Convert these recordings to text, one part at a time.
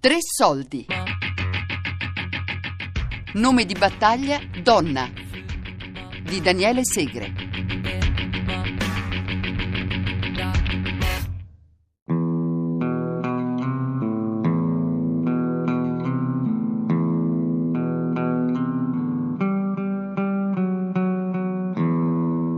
Tre soldi. Nome di battaglia Donna di Daniele Segre.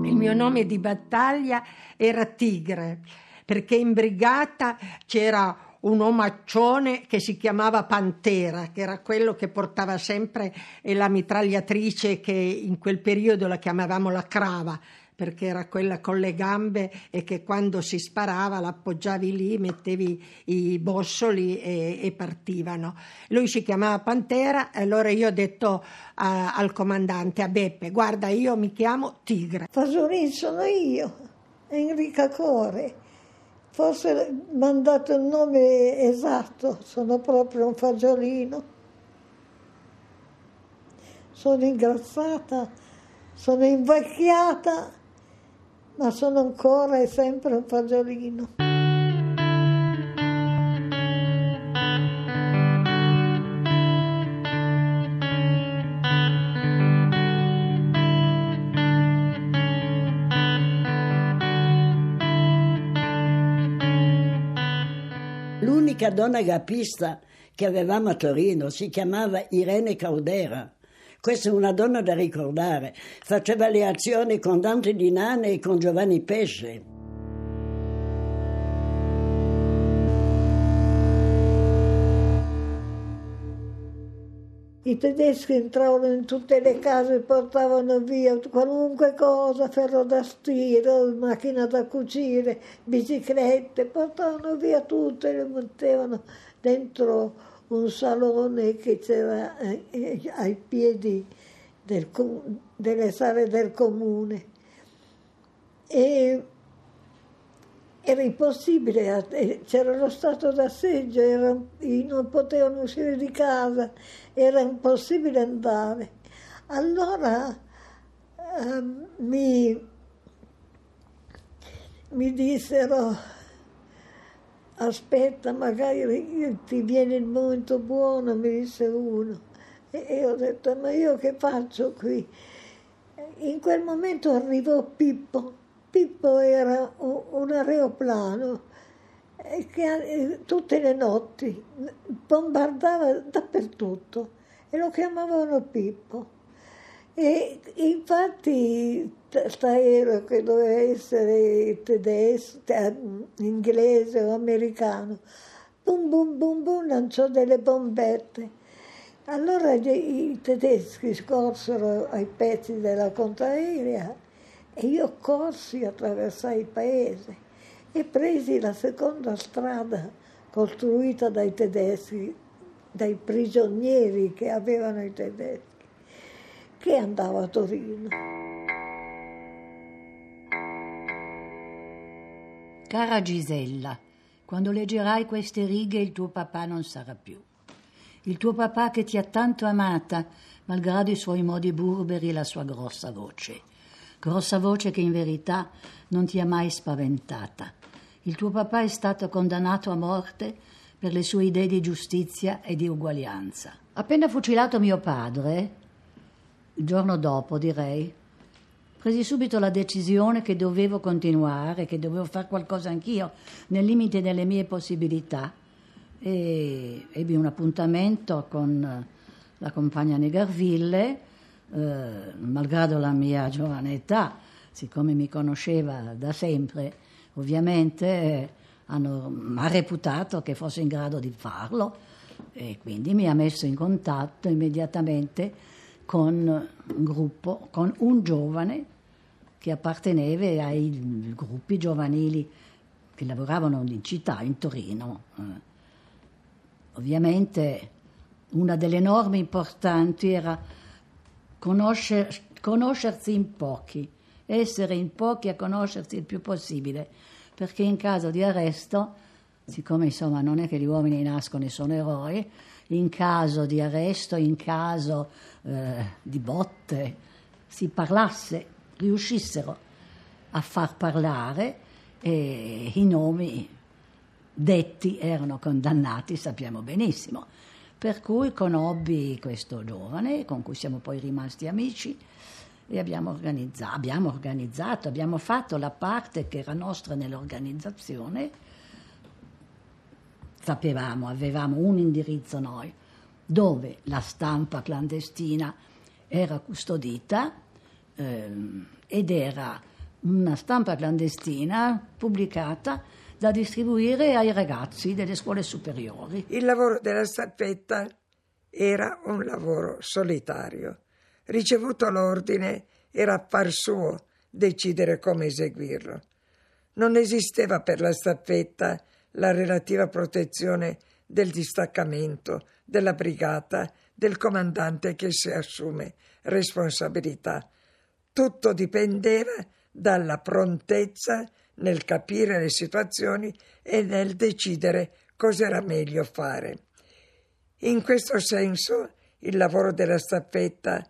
Il mio nome di battaglia era Tigre, perché in brigata c'era un omaccione che si chiamava Pantera, che era quello che portava sempre la mitragliatrice che in quel periodo la chiamavamo la crava, perché era quella con le gambe e che quando si sparava l'appoggiavi lì, mettevi i bossoli e, e partivano. Lui si chiamava Pantera e allora io ho detto a, al comandante, a Beppe, guarda io mi chiamo Tigre. Fasolin sono io, Enrica Core. Forse mi hanno dato il nome esatto, sono proprio un fagiolino. Sono ingrassata, sono invecchiata, ma sono ancora e sempre un fagiolino. Donna gapista che avevamo a Torino si chiamava Irene Caudera. Questa è una donna da ricordare. Faceva le azioni con Dante Di Nane e con Giovanni Pesce. I tedeschi entravano in tutte le case e portavano via qualunque cosa, ferro da stiro, macchina da cucire, biciclette, portavano via tutto e le mettevano dentro un salone che c'era eh, ai piedi del, delle sale del comune. E era impossibile, eh, c'era lo stato d'asseggio, non potevano uscire di casa, era impossibile andare. Allora eh, mi, mi dissero, aspetta, magari ti viene il momento buono, mi disse uno. E ho detto, ma io che faccio qui? In quel momento arrivò Pippo Pippo era un aeroplano che tutte le notti bombardava dappertutto e lo chiamavano Pippo. E infatti questo aereo che doveva essere tedesco, inglese o americano, bum bum bum bum lanciò delle bombette. Allora i tedeschi scorsero ai pezzi della contraerea e io corsi attraversai il paese e presi la seconda strada costruita dai tedeschi, dai prigionieri che avevano i tedeschi, che andava a Torino. Cara Gisella, quando leggerai queste righe il tuo papà non sarà più. Il tuo papà che ti ha tanto amata, malgrado i suoi modi burberi e la sua grossa voce grossa voce che in verità non ti ha mai spaventata. Il tuo papà è stato condannato a morte per le sue idee di giustizia e di uguaglianza. Appena fucilato mio padre, il giorno dopo direi, presi subito la decisione che dovevo continuare, che dovevo fare qualcosa anch'io nel limite delle mie possibilità e ebbi un appuntamento con la compagna Negarville eh, malgrado la mia giovane età, siccome mi conosceva da sempre, ovviamente eh, hanno, ha reputato che fosse in grado di farlo e quindi mi ha messo in contatto immediatamente con un gruppo, con un giovane che apparteneva ai gruppi giovanili che lavoravano in città, in Torino. Eh. Ovviamente una delle norme importanti era conoscer, conoscersi in pochi, essere in pochi a conoscersi il più possibile, perché in caso di arresto, siccome insomma non è che gli uomini nascono e sono eroi, in caso di arresto, in caso eh, di botte, si parlasse, riuscissero a far parlare e i nomi detti erano condannati, sappiamo benissimo. Per cui conobbi questo giovane con cui siamo poi rimasti amici e abbiamo, organizza- abbiamo organizzato, abbiamo fatto la parte che era nostra nell'organizzazione. Sapevamo, avevamo un indirizzo noi, dove la stampa clandestina era custodita ehm, ed era una stampa clandestina pubblicata da distribuire ai ragazzi delle scuole superiori. Il lavoro della staffetta era un lavoro solitario. Ricevuto l'ordine, era affar suo decidere come eseguirlo. Non esisteva per la staffetta la relativa protezione del distaccamento, della brigata, del comandante che si assume responsabilità. Tutto dipendeva dalla prontezza nel capire le situazioni e nel decidere cosa era meglio fare. In questo senso il lavoro della staffetta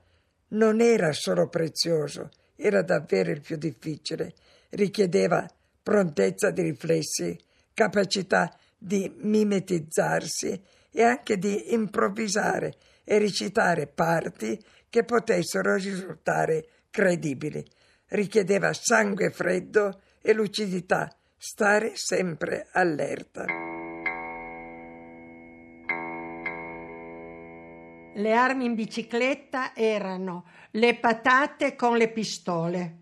non era solo prezioso, era davvero il più difficile, richiedeva prontezza di riflessi, capacità di mimetizzarsi e anche di improvvisare e recitare parti che potessero risultare credibili. Richiedeva sangue freddo e lucidità, stare sempre allerta. Le armi in bicicletta erano le patate con le pistole.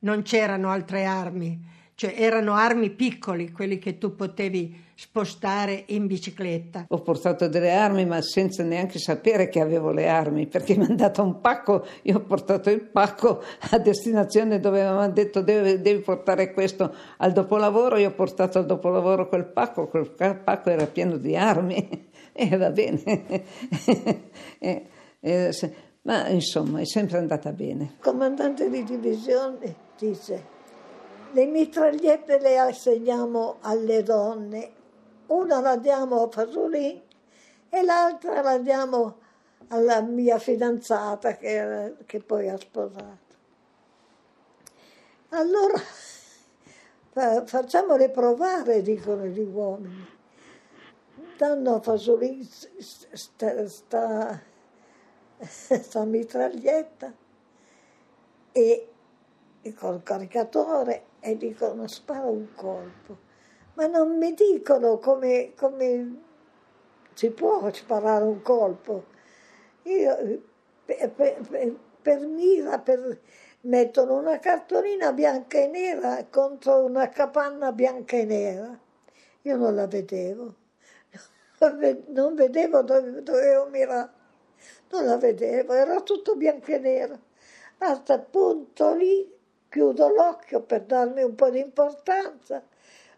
Non c'erano altre armi, cioè erano armi piccoli, quelli che tu potevi spostare in bicicletta. Ho portato delle armi ma senza neanche sapere che avevo le armi perché mi hanno dato un pacco, io ho portato il pacco a destinazione dove mi hanno detto devi, devi portare questo al dopolavoro, io ho portato al dopolavoro quel pacco, quel pacco era pieno di armi e va bene. e, e, se, ma insomma è sempre andata bene. Il comandante di divisione dice, le mitragliette le assegniamo alle donne, una la diamo a Fasolin e l'altra la diamo alla mia fidanzata che, che poi ha sposato. Allora facciamole provare, dicono gli uomini danno a Fasolin sta, sta, sta mitraglietta e, e col caricatore e dicono spara un colpo. Ma non mi dicono come, come si può sparare un colpo. Io per, per, per mira per, mettono una cartolina bianca e nera contro una capanna bianca e nera. Io non la vedevo non vedevo dove dovevo mirare, non la vedevo, era tutto bianco e nero. A quel punto lì chiudo l'occhio per darmi un po' di importanza,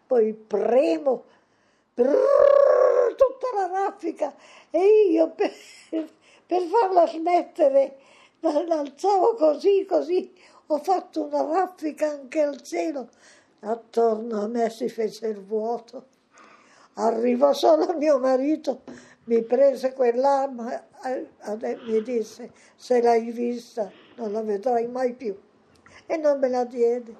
poi premo brrr, tutta la raffica e io per, per farla smettere l'alzavo così, così, ho fatto una raffica anche al cielo, attorno a me si fece il vuoto. Arrivò solo mio marito, mi prese quell'arma e mi disse se l'hai vista non la vedrai mai più e non me la diede.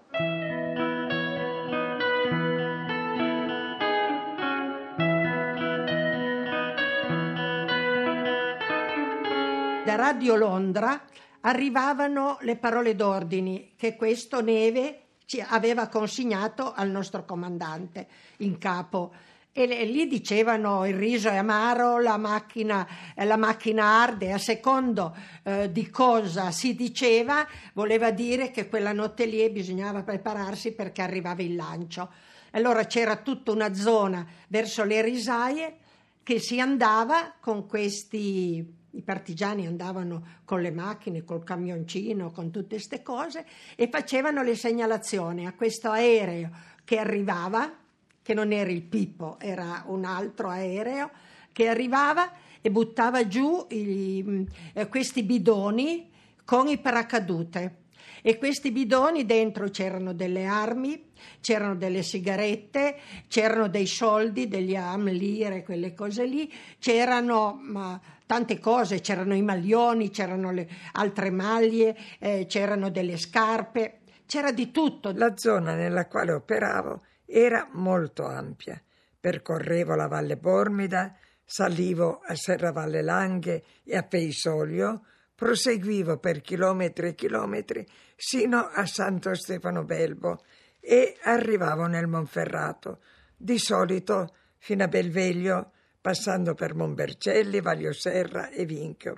Da Radio Londra arrivavano le parole d'ordine che questo Neve ci aveva consegnato al nostro comandante in capo e lì dicevano il riso è amaro, la macchina, eh, la macchina arde, a secondo eh, di cosa si diceva, voleva dire che quella notte lì bisognava prepararsi perché arrivava il lancio. Allora c'era tutta una zona verso le risaie che si andava con questi i partigiani andavano con le macchine, col camioncino, con tutte queste cose e facevano le segnalazioni a questo aereo che arrivava che non era il Pippo, era un altro aereo che arrivava e buttava giù i, eh, questi bidoni con i paracadute. E questi bidoni dentro c'erano delle armi, c'erano delle sigarette, c'erano dei soldi, degli am, lire, quelle cose lì, c'erano ma, tante cose, c'erano i maglioni, c'erano le altre maglie, eh, c'erano delle scarpe, c'era di tutto. La zona nella quale operavo era molto ampia, Percorrevo la Valle Bormida, salivo a Serravalle Langhe e a Peisolio, proseguivo per chilometri e chilometri sino a Santo Stefano Belbo e arrivavo nel Monferrato, di solito fino a Belveglio, passando per Monbercelli, Vaglio Serra e Vinchio.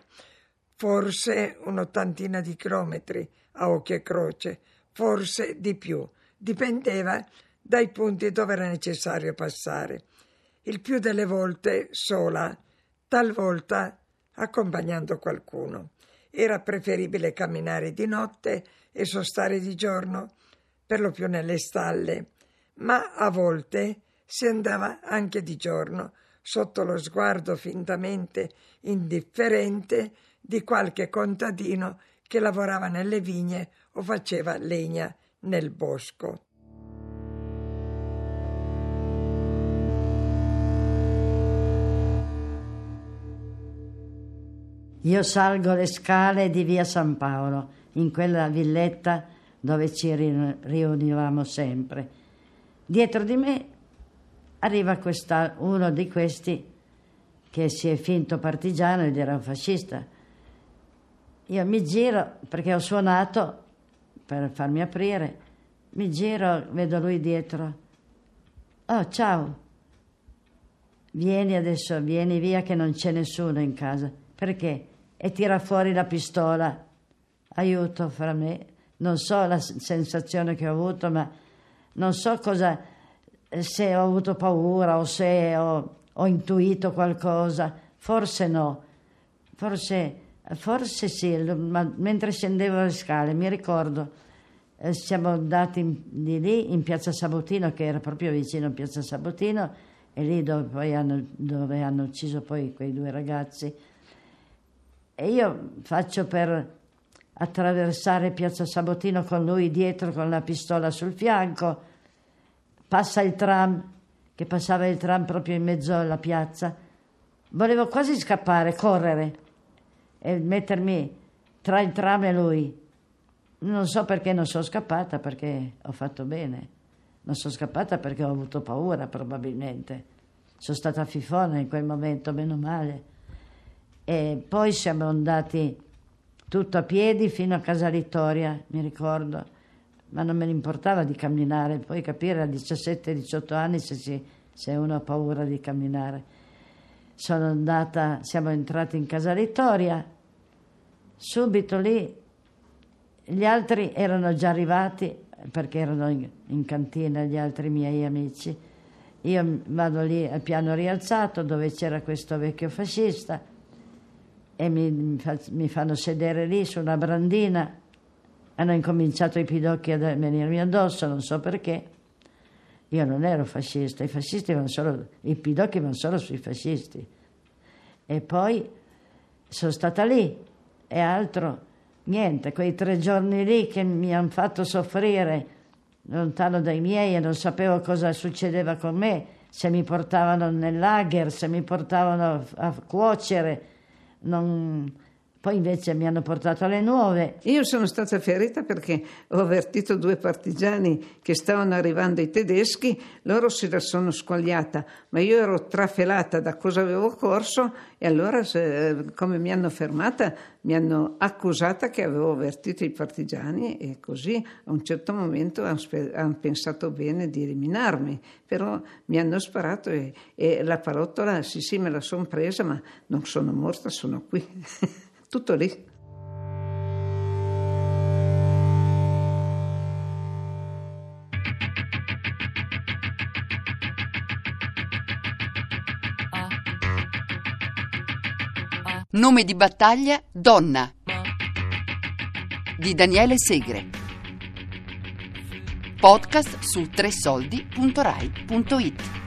Forse un'ottantina di chilometri a occhio e croce, forse di più, dipendeva dai punti dove era necessario passare. Il più delle volte sola, talvolta accompagnando qualcuno. Era preferibile camminare di notte e sostare di giorno, per lo più nelle stalle, ma a volte si andava anche di giorno, sotto lo sguardo fintamente indifferente di qualche contadino che lavorava nelle vigne o faceva legna nel bosco. Io salgo le scale di via San Paolo, in quella villetta dove ci riunivamo sempre. Dietro di me arriva questa, uno di questi che si è finto partigiano ed era un fascista. Io mi giro perché ho suonato per farmi aprire, mi giro, vedo lui dietro. Oh, ciao. Vieni adesso, vieni via che non c'è nessuno in casa. Perché? E tira fuori la pistola. Aiuto fra me. Non so la sensazione che ho avuto, ma non so cosa, se ho avuto paura o se ho, ho intuito qualcosa. Forse no. Forse Forse sì, ma mentre scendevo le scale mi ricordo, eh, siamo andati in, di lì in piazza Sabotino, che era proprio vicino a piazza Sabotino, e lì dove, hanno, dove hanno ucciso poi quei due ragazzi. E io faccio per attraversare piazza Sabotino con lui dietro con la pistola sul fianco, passa il tram, che passava il tram proprio in mezzo alla piazza. Volevo quasi scappare, correre e mettermi tra il tram e lui. Non so perché non sono scappata, perché ho fatto bene. Non sono scappata perché ho avuto paura, probabilmente. Sono stata fifona in quel momento, meno male. E poi siamo andati tutto a piedi fino a Casa Littoria, mi ricordo. Ma non me ne importava di camminare, poi capire a 17-18 anni se, si, se uno ha paura di camminare. Sono andata, siamo entrati in Casa Littoria Subito lì gli altri erano già arrivati perché erano in, in cantina gli altri miei amici. Io vado lì al piano rialzato dove c'era questo vecchio fascista e mi, mi, fanno sedere lì su una brandina. Hanno incominciato i pidocchi a venirmi addosso, non so perché. Io non ero fascista, i fascisti vanno solo, i pidocchi vanno solo sui fascisti. E poi sono stata lì e altro, niente, quei tre giorni lì che mi hanno fatto soffrire lontano dai miei e non sapevo cosa succedeva con me, se mi portavano nel lager, se mi portavano a cuocere, non, poi invece mi hanno portato alle nuove. Io sono stata ferita perché ho avvertito due partigiani che stavano arrivando i tedeschi, loro si la sono squagliata, ma io ero trafelata da cosa avevo corso e allora se, come mi hanno fermata mi hanno accusata che avevo avvertito i partigiani e così a un certo momento hanno, hanno pensato bene di eliminarmi, però mi hanno sparato e, e la parottola sì sì me la sono presa ma non sono morta, sono qui. tutto lì. Nome di battaglia Donna di Daniele Segre. Podcast su tresoldi.rai.it